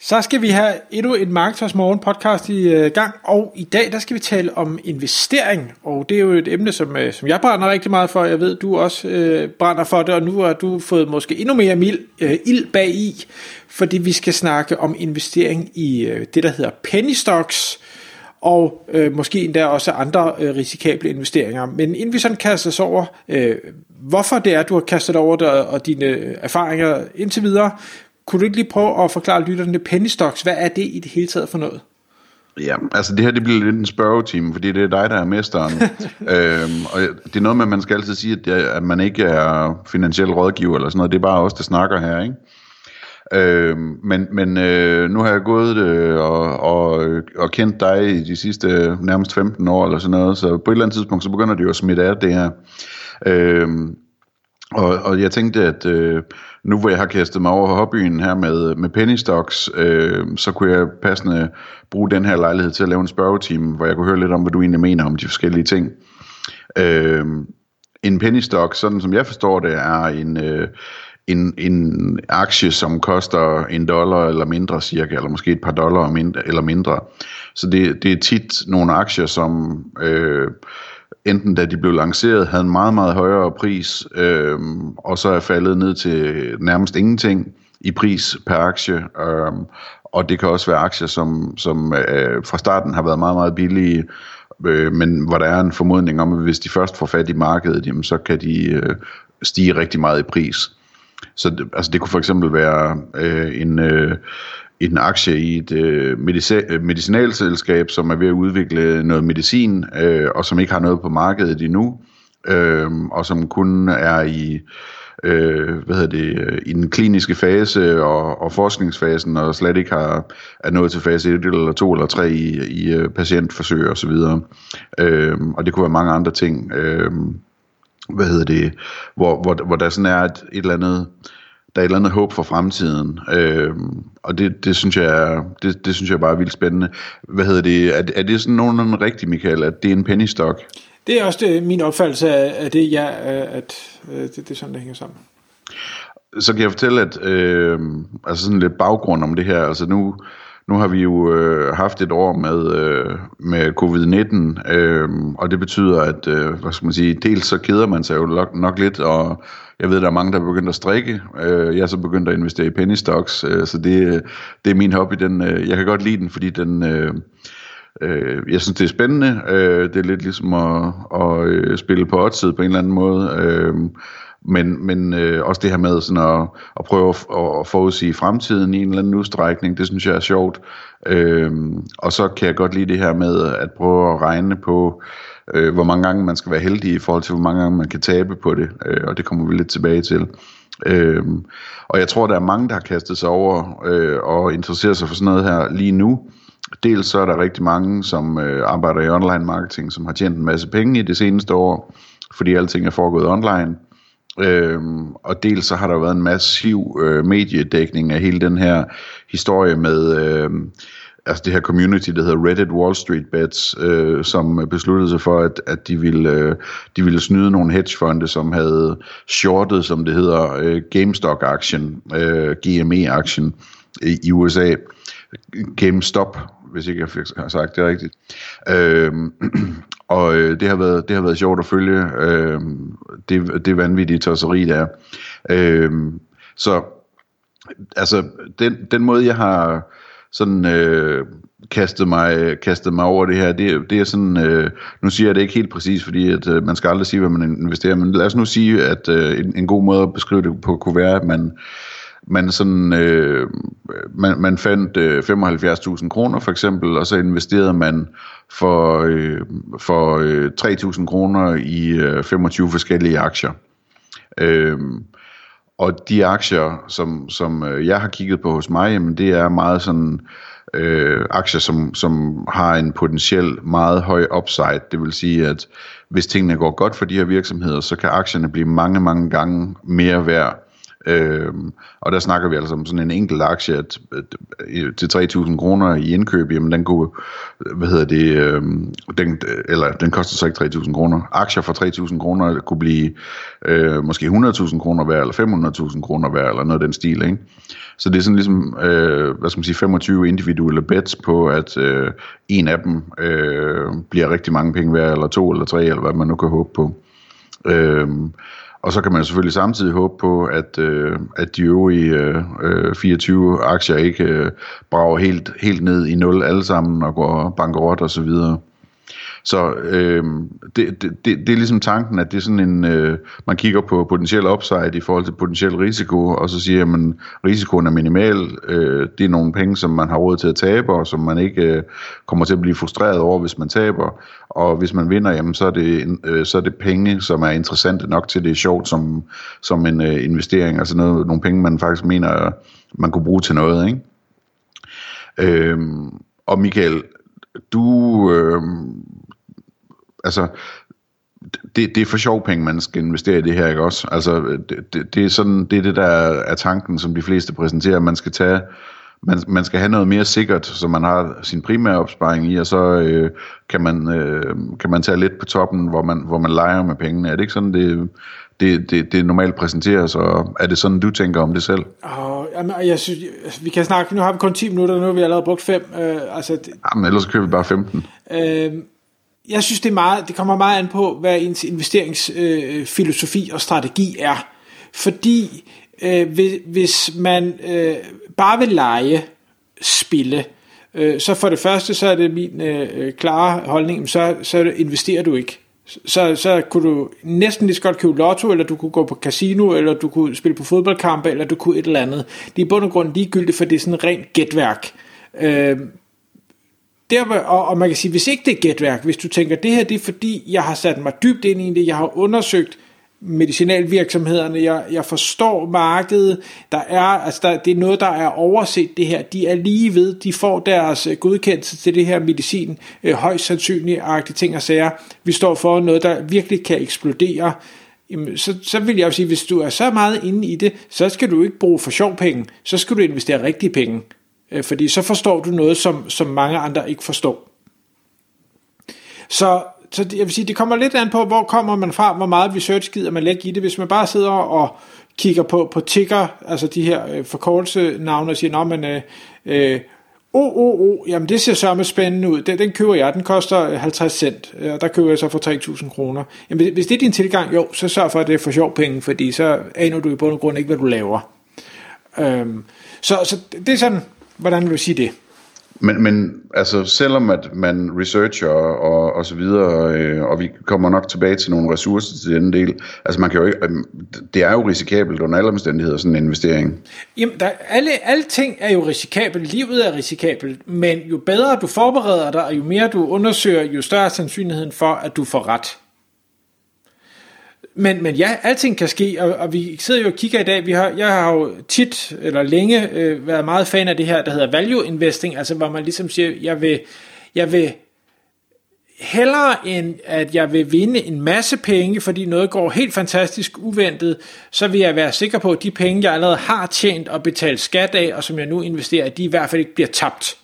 Så skal vi have endnu en Marketers Morgen podcast i øh, gang, og i dag der skal vi tale om investering, og det er jo et emne, som, øh, som jeg brænder rigtig meget for. Jeg ved, du også øh, brænder for det, og nu har du fået måske endnu mere mild, øh, ild bag i, fordi vi skal snakke om investering i øh, det, der hedder penny stocks, og øh, måske endda også andre øh, risikable investeringer. Men inden vi sådan kaster os over, øh, hvorfor det er, du har kastet over det, og dine øh, erfaringer indtil videre, kunne du ikke lige prøve at forklare lytterne penny stocks? Hvad er det i det hele taget for noget? Ja, altså det her det bliver lidt en spørgetime, fordi det er dig, der er mesteren. øhm, og det er noget med, at man skal altid sige, at, at man ikke er finansiel rådgiver eller sådan noget. Det er bare os, der snakker her, ikke? Øhm, men men øh, nu har jeg gået øh, og, og, og kendt dig i de sidste øh, nærmest 15 år eller sådan noget, så på et eller andet tidspunkt, så begynder det jo at smitte af det her. Øhm, og, og jeg tænkte, at øh, nu hvor jeg har kastet mig over hobbyen her med, med penny stocks, øh, så kunne jeg passende bruge den her lejlighed til at lave en spørgetime, hvor jeg kunne høre lidt om, hvad du egentlig mener om de forskellige ting. Øh, en penny stock, sådan som jeg forstår det, er en, øh, en, en aktie, som koster en dollar eller mindre cirka, eller måske et par dollar mindre, eller mindre. Så det, det er tit nogle aktier, som... Øh, enten da de blev lanceret, havde en meget, meget højere pris, øh, og så er faldet ned til nærmest ingenting i pris per aktie. Øh, og det kan også være aktier, som, som øh, fra starten har været meget, meget billige, øh, men hvor der er en formodning om, at hvis de først får fat i markedet, jamen, så kan de øh, stige rigtig meget i pris. Så altså det kunne for eksempel være øh, en... Øh, en aktie i et øh, medici- øh, medicinalselskab, som er ved at udvikle noget medicin, øh, og som ikke har noget på markedet endnu, øh, og som kun er i øh, hvad hedder det, i den kliniske fase og, og forskningsfasen, og slet ikke har, er nået til fase 1 eller 2 eller 3 i, i øh, patientforsøg osv. Øh, og det kunne være mange andre ting. Øh, hvad hedder det, hvor, hvor, hvor der sådan er et, et eller andet der er et eller andet håb for fremtiden. Øh, og det, det, synes jeg, det, det synes jeg bare er vildt spændende. Hvad hedder det? Er, er det sådan nogenlunde rigtigt, Michael, at det er en penny stock? Det er også det, min opfattelse af, det, ja, at øh, det, det er sådan, det hænger sammen. Så kan jeg fortælle, at øh, altså sådan lidt baggrund om det her. Altså nu, nu har vi jo øh, haft et år med, øh, med covid-19, øh, og det betyder, at øh, hvad skal man sige, dels så keder man sig jo nok, nok lidt, og jeg ved, der er mange, der er begyndt at strikke. Øh, jeg er så begyndt at investere i penny stocks, øh, så det, det er min hobby. Den, øh, jeg kan godt lide den, fordi den... Øh, øh, jeg synes, det er spændende. Øh, det er lidt ligesom at, at øh, spille på oddset på en eller anden måde. Øh, men, men øh, også det her med sådan at, at prøve at, at forudsige fremtiden i en eller anden udstrækning, det synes jeg er sjovt. Øh, og så kan jeg godt lide det her med at prøve at regne på, øh, hvor mange gange man skal være heldig i forhold til, hvor mange gange man kan tabe på det, øh, og det kommer vi lidt tilbage til. Øhm, og jeg tror, der er mange, der har kastet sig over øh, og interesserer sig for sådan noget her lige nu. Dels så er der rigtig mange, som øh, arbejder i online marketing, som har tjent en masse penge i det seneste år, fordi alting er foregået online. Øhm, og dels så har der været en massiv øh, mediedækning af hele den her historie med øh, altså det her community, der hedder Reddit Wall Street Bets, øh, som besluttede sig for, at, at de, ville, øh, de ville snyde nogle hedgefonde, som havde shortet, som det hedder, øh, GameStop-aktien, øh, GME-aktien i, i USA. GameStop, hvis ikke jeg har sagt det rigtigt. Øh, og øh, det, har været, det har været sjovt at følge øh, det, det vanvittige tosseri der. Øh, så altså den, den måde jeg har sådan øh, kastet, mig, kastet mig over det her, det, det er sådan, øh, nu siger jeg det ikke helt præcis, fordi at, øh, man skal aldrig sige, hvad man investerer, men lad os nu sige, at øh, en, en god måde at beskrive det på kunne være, at man man sådan øh, man, man fandt øh, 75.000 kroner for eksempel, og så investerede man for øh, for øh, 3.000 kroner i øh, 25 forskellige aktier. Øh, og de aktier, som, som øh, jeg har kigget på hos mig, jamen det er meget sådan øh, aktier, som, som har en potentiel meget høj upside. Det vil sige, at hvis tingene går godt for de her virksomheder, så kan aktierne blive mange, mange gange mere værd Øhm, og der snakker vi altså om sådan en enkelt aktie at, at, at, til 3.000 kroner i indkøb, jamen den kunne, øh, hvad hedder det, øhm, den, eller den koster så ikke 3.000 kroner. Aktier for 3.000 kroner kunne blive øh, måske 100.000 kroner værd, eller 500.000 kroner værd, eller noget af den stil, ikke? Så det er sådan ligesom, øh, hvad skal man sige, 25 individuelle bets på, at øh, en af dem øh, bliver rigtig mange penge værd, eller to eller tre, eller hvad man nu kan håbe på. Øh, og så kan man selvfølgelig samtidig håbe på, at, øh, at de øvrige øh, øh 24 aktier ikke øh, brager helt, helt ned i nul alle sammen og går bankerot og så videre. Så øh, det, det, det, det er ligesom tanken, at det er sådan en, øh, man kigger på potentiel upside i forhold til potentiel risiko, og så siger man, at risikoen er minimal, øh, det er nogle penge, som man har råd til at tabe, og som man ikke øh, kommer til at blive frustreret over, hvis man taber, og hvis man vinder, jamen, så, er det, øh, så er det penge, som er interessante nok til, det er sjovt som, som en øh, investering, altså noget, nogle penge, man faktisk mener, man kunne bruge til noget, ikke? Øhm, og Michael, du, øh, altså, det, det er for sjov penge, man skal investere i det her, ikke også? Altså, det, det, det er sådan, det er det, der er tanken, som de fleste præsenterer. Man skal tage, man, man skal have noget mere sikkert, så man har sin primære opsparing i, og så øh, kan, man, øh, kan man tage lidt på toppen, hvor man, hvor man leger med pengene. Er det ikke sådan, det, det, det, det normalt præsenteres, og er det sådan, du tænker om det selv? Oh, jamen, jeg synes, vi kan snakke, nu har vi kun 10 minutter, nu har vi allerede brugt 5. Øh, altså, det, jamen, ellers kører vi bare 15. Øh, jeg synes, det, er meget, det kommer meget an på, hvad ens investeringsfilosofi øh, og strategi er. Fordi øh, hvis, hvis man øh, bare vil lege spille, øh, så for det første, så er det min øh, klare holdning, så, så investerer du ikke. Så, så kunne du næsten lige så godt købe lotto, eller du kunne gå på casino, eller du kunne spille på fodboldkampe, eller du kunne et eller andet. Det er i bund og grund ligegyldigt, for det er sådan rent gætværk. Øh, der, og, og man kan sige, hvis ikke det er gætværk, hvis du tænker, det her det er fordi, jeg har sat mig dybt ind i det, jeg har undersøgt medicinalvirksomhederne, jeg, jeg forstår markedet, der er, altså der, det er noget, der er overset det her, de er lige ved, de får deres øh, godkendelse til det her medicin, øh, højst sandsynligt ting og sager, vi står for noget, der virkelig kan eksplodere, Jamen, så, så vil jeg jo sige, hvis du er så meget inde i det, så skal du ikke bruge for sjov penge, så skal du investere rigtige penge. Øh, fordi så forstår du noget, som, som mange andre ikke forstår. Så, så jeg vil sige, det kommer lidt an på, hvor kommer man fra, hvor meget research gider man lægge i det. Hvis man bare sidder og kigger på, på ticker, altså de her øh, forkortelsenavne, og siger, nå, men øh, øh, oh, oh, oh, jamen det ser så spændende ud, den, den køber jeg, den koster øh, 50 cent, øh, og der køber jeg så for 3.000 kroner. Jamen hvis det er din tilgang, jo, så sørg for, at det er for sjov penge, fordi så aner du i bund og grund ikke, hvad du laver. Øhm, så, så det er sådan, Hvordan vil du sige det? Men, men altså, selvom at man researcher og, og, så videre, øh, og vi kommer nok tilbage til nogle ressourcer til den del, altså man kan jo ikke, øh, det er jo risikabelt under alle omstændigheder, sådan en investering. Jamen, der, alle, alle ting er jo risikabelt, livet er risikabelt, men jo bedre du forbereder dig, og jo mere du undersøger, jo større er sandsynligheden for, at du får ret. Men, men ja, alting kan ske, og, og vi sidder jo og kigger i dag, vi har, jeg har jo tit eller længe øh, været meget fan af det her, der hedder value investing, altså hvor man ligesom siger, jeg vil, jeg vil hellere end at jeg vil vinde en masse penge, fordi noget går helt fantastisk uventet, så vil jeg være sikker på, at de penge, jeg allerede har tjent og betalt skat af, og som jeg nu investerer, at de i hvert fald ikke bliver tabt.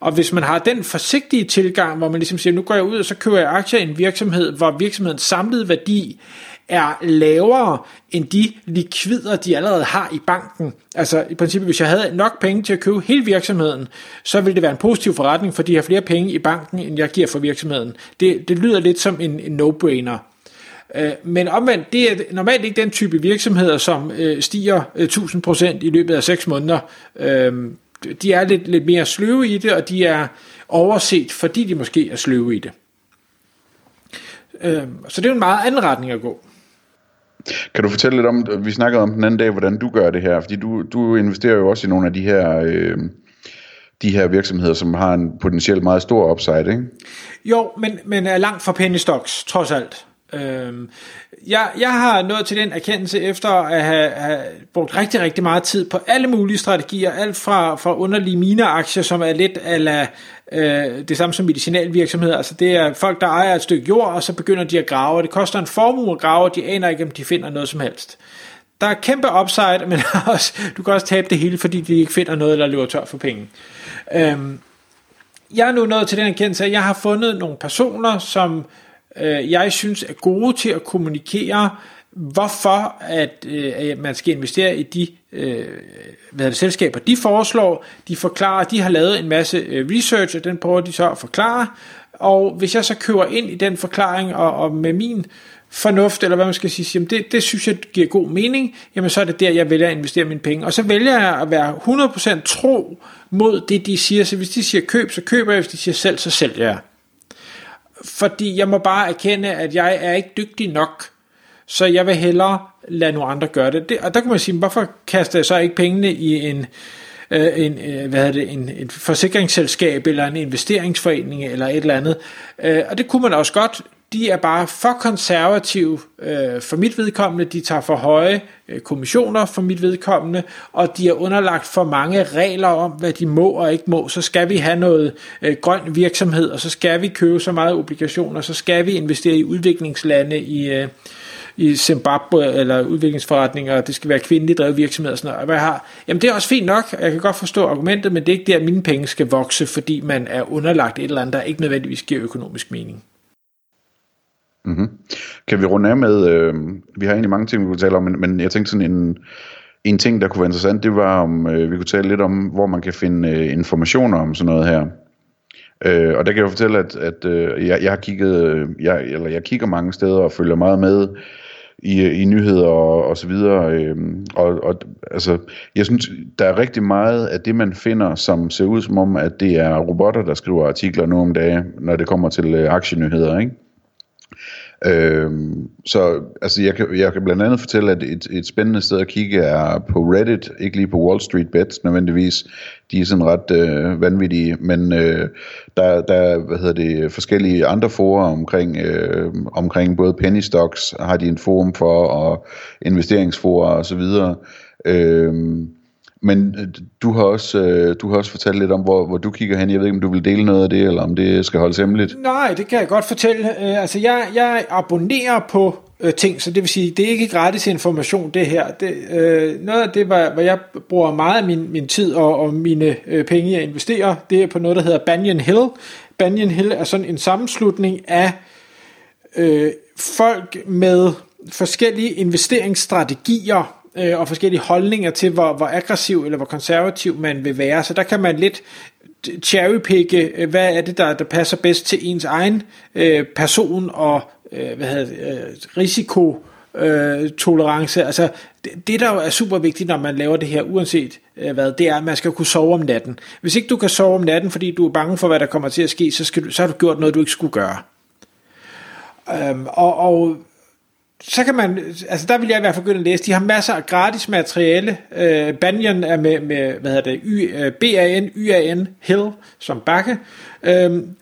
Og hvis man har den forsigtige tilgang, hvor man ligesom siger, nu går jeg ud og så køber jeg aktier i en virksomhed, hvor virksomhedens samlede værdi er lavere end de likvider, de allerede har i banken. Altså i princippet, hvis jeg havde nok penge til at købe hele virksomheden, så ville det være en positiv forretning, fordi jeg har flere penge i banken, end jeg giver for virksomheden. Det, det lyder lidt som en, en no-brainer. Øh, men omvendt, det er normalt ikke den type virksomheder, som øh, stiger øh, 1000% i løbet af 6 måneder. Øhm, de er lidt, lidt mere sløve i det, og de er overset, fordi de måske er sløve i det. Øhm, så det er en meget anden retning at gå. Kan du fortælle lidt om, vi snakkede om den anden dag, hvordan du gør det her, fordi du, du investerer jo også i nogle af de her, øh, de her virksomheder, som har en potentielt meget stor upside, ikke? Jo, men, men er langt fra penny stocks, trods alt. Øhm, jeg, jeg har nået til den erkendelse efter at have, have brugt rigtig, rigtig meget tid på alle mulige strategier, alt fra, fra underlige mineaktier, som er lidt ala, øh, det samme som medicinalvirksomheder, altså det er folk, der ejer et stykke jord, og så begynder de at grave, og det koster en formue at grave, og de aner ikke, om de finder noget som helst. Der er kæmpe upside, men også, du kan også tabe det hele, fordi de ikke finder noget, eller løber tør for penge. Øhm, jeg er nu nået til den erkendelse, at jeg har fundet nogle personer, som øh, øh, jeg synes er gode til at kommunikere, hvorfor at, øh, at man skal investere i de øh, hvad det, selskaber, de foreslår. De forklarer, de har lavet en masse øh, research, og den prøver de så at forklare. Og hvis jeg så kører ind i den forklaring, og, og med min fornuft, eller hvad man skal sige, jamen det, det synes jeg giver god mening, jamen så er det der, jeg vælger at investere mine penge. Og så vælger jeg at være 100% tro mod det, de siger. Så hvis de siger køb, så køber jeg. Hvis de siger selv, så sælger jeg. Fordi jeg må bare erkende, at jeg er ikke dygtig nok, så jeg vil hellere lade nogle andre gøre det. det og der kan man sige, hvorfor kaster jeg så ikke pengene i en, øh, en, øh, hvad det, en, en forsikringsselskab eller en investeringsforening eller et eller andet. Øh, og det kunne man også godt de er bare for konservative øh, for mit vedkommende, de tager for høje øh, kommissioner for mit vedkommende, og de er underlagt for mange regler om, hvad de må og ikke må. Så skal vi have noget øh, grøn virksomhed, og så skal vi købe så meget obligationer, så skal vi investere i udviklingslande i... Øh, i Zimbabwe eller udviklingsforretninger, det skal være kvindeligt drevet virksomheder og sådan noget. Hvad jeg har, jamen det er også fint nok, jeg kan godt forstå argumentet, men det er ikke der, mine penge skal vokse, fordi man er underlagt et eller andet, der ikke nødvendigvis giver økonomisk mening. Mm-hmm. Kan vi runde af med, øh, vi har egentlig mange ting, vi kunne tale om, men, men jeg tænkte sådan en, en ting, der kunne være interessant, det var, om øh, vi kunne tale lidt om, hvor man kan finde øh, informationer om sådan noget her. Øh, og der kan jeg fortælle, at, at øh, jeg, jeg har kigget, øh, jeg, eller jeg kigger mange steder og følger meget med i, i nyheder og, og så videre. Øh, og, og altså, jeg synes, der er rigtig meget af det, man finder, som ser ud som om, at det er robotter, der skriver artikler nu om dagen, når det kommer til øh, aktienyheder, ikke? Øhm, så altså, jeg, kan, jeg kan blandt andet fortælle, at et, et spændende sted at kigge er på Reddit, ikke lige på Wall Street Bets nødvendigvis. De er sådan ret øh, vanvittige, men øh, der, der hvad hedder det, forskellige andre forer omkring, øh, omkring både penny stocks, har de en forum for, og investeringsforer og så videre. Øhm, men øh, du har også øh, du har også fortalt lidt om hvor, hvor du kigger hen. Jeg ved ikke om du vil dele noget af det eller om det skal holdes hemmeligt. Nej, det kan jeg godt fortælle. Øh, altså jeg jeg abonnerer på øh, ting, så det vil sige, det er ikke gratis information det her. Det, øh, noget af det, hvor, hvor jeg bruger meget af min, min tid og, og mine øh, penge, jeg investerer, det er på noget, der hedder Banyan Hill. Banyan Hill er sådan en sammenslutning af øh, folk med forskellige investeringsstrategier, øh, og forskellige holdninger til, hvor, hvor aggressiv eller hvor konservativ man vil være. Så der kan man lidt cherrypicke, øh, hvad er det, der, der passer bedst til ens egen øh, person og øh, hvad hedder, øh, risiko øh, tolerance. Altså, det, det, der jo er super vigtigt, når man laver det her, uanset øh, hvad, det er, at man skal kunne sove om natten. Hvis ikke du kan sove om natten, fordi du er bange for, hvad der kommer til at ske, så, skal du, så har du gjort noget, du ikke skulle gøre. Øhm, og, og så kan man, altså der vil jeg i hvert fald begynde at læse, de har masser af gratis materiale, øh, Banyan er med, med, hvad hedder det, y, øh, B-A-N, Y-A-N, Hill, som bakke, øh,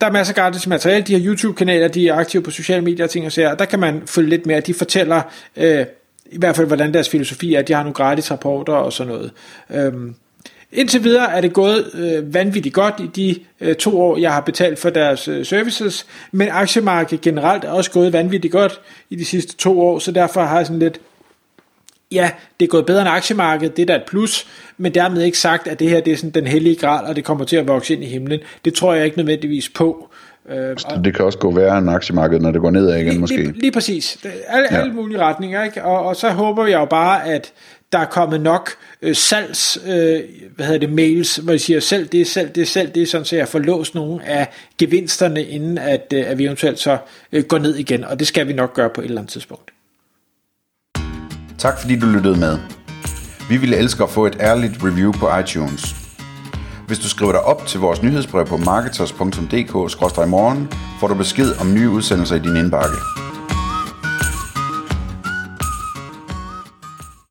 der er masser af gratis materiale, de har YouTube-kanaler, de er aktive på sociale medier og ting og sager, der kan man følge lidt mere, de fortæller, øh, i hvert fald hvordan deres filosofi er, de har nogle gratis rapporter og sådan noget. Øh, Indtil videre er det gået øh, vanvittigt godt i de øh, to år, jeg har betalt for deres øh, services, men aktiemarkedet generelt er også gået vanvittigt godt i de sidste to år, så derfor har jeg sådan lidt, ja, det er gået bedre end aktiemarkedet, det er da et plus, men dermed ikke sagt, at det her det er sådan den hellige grad, og det kommer til at vokse ind i himlen. Det tror jeg ikke nødvendigvis på. Øh, det kan også gå værre end aktiemarkedet, når det går nedad igen, lige, måske. Lige, lige præcis. Alle, ja. alle mulige retninger, ikke? Og, og så håber jeg jo bare, at der er kommet nok øh, salgs, øh, hvad hedder det, mails, hvor jeg siger, selv det, selv det, selv det, sådan så jeg får låst nogle af gevinsterne, inden at, øh, at vi eventuelt så øh, går ned igen, og det skal vi nok gøre på et eller andet tidspunkt. Tak fordi du lyttede med. Vi ville elske at få et ærligt review på iTunes. Hvis du skriver dig op til vores nyhedsbrev på marketers.dk-morgen, får du besked om nye udsendelser i din indbakke.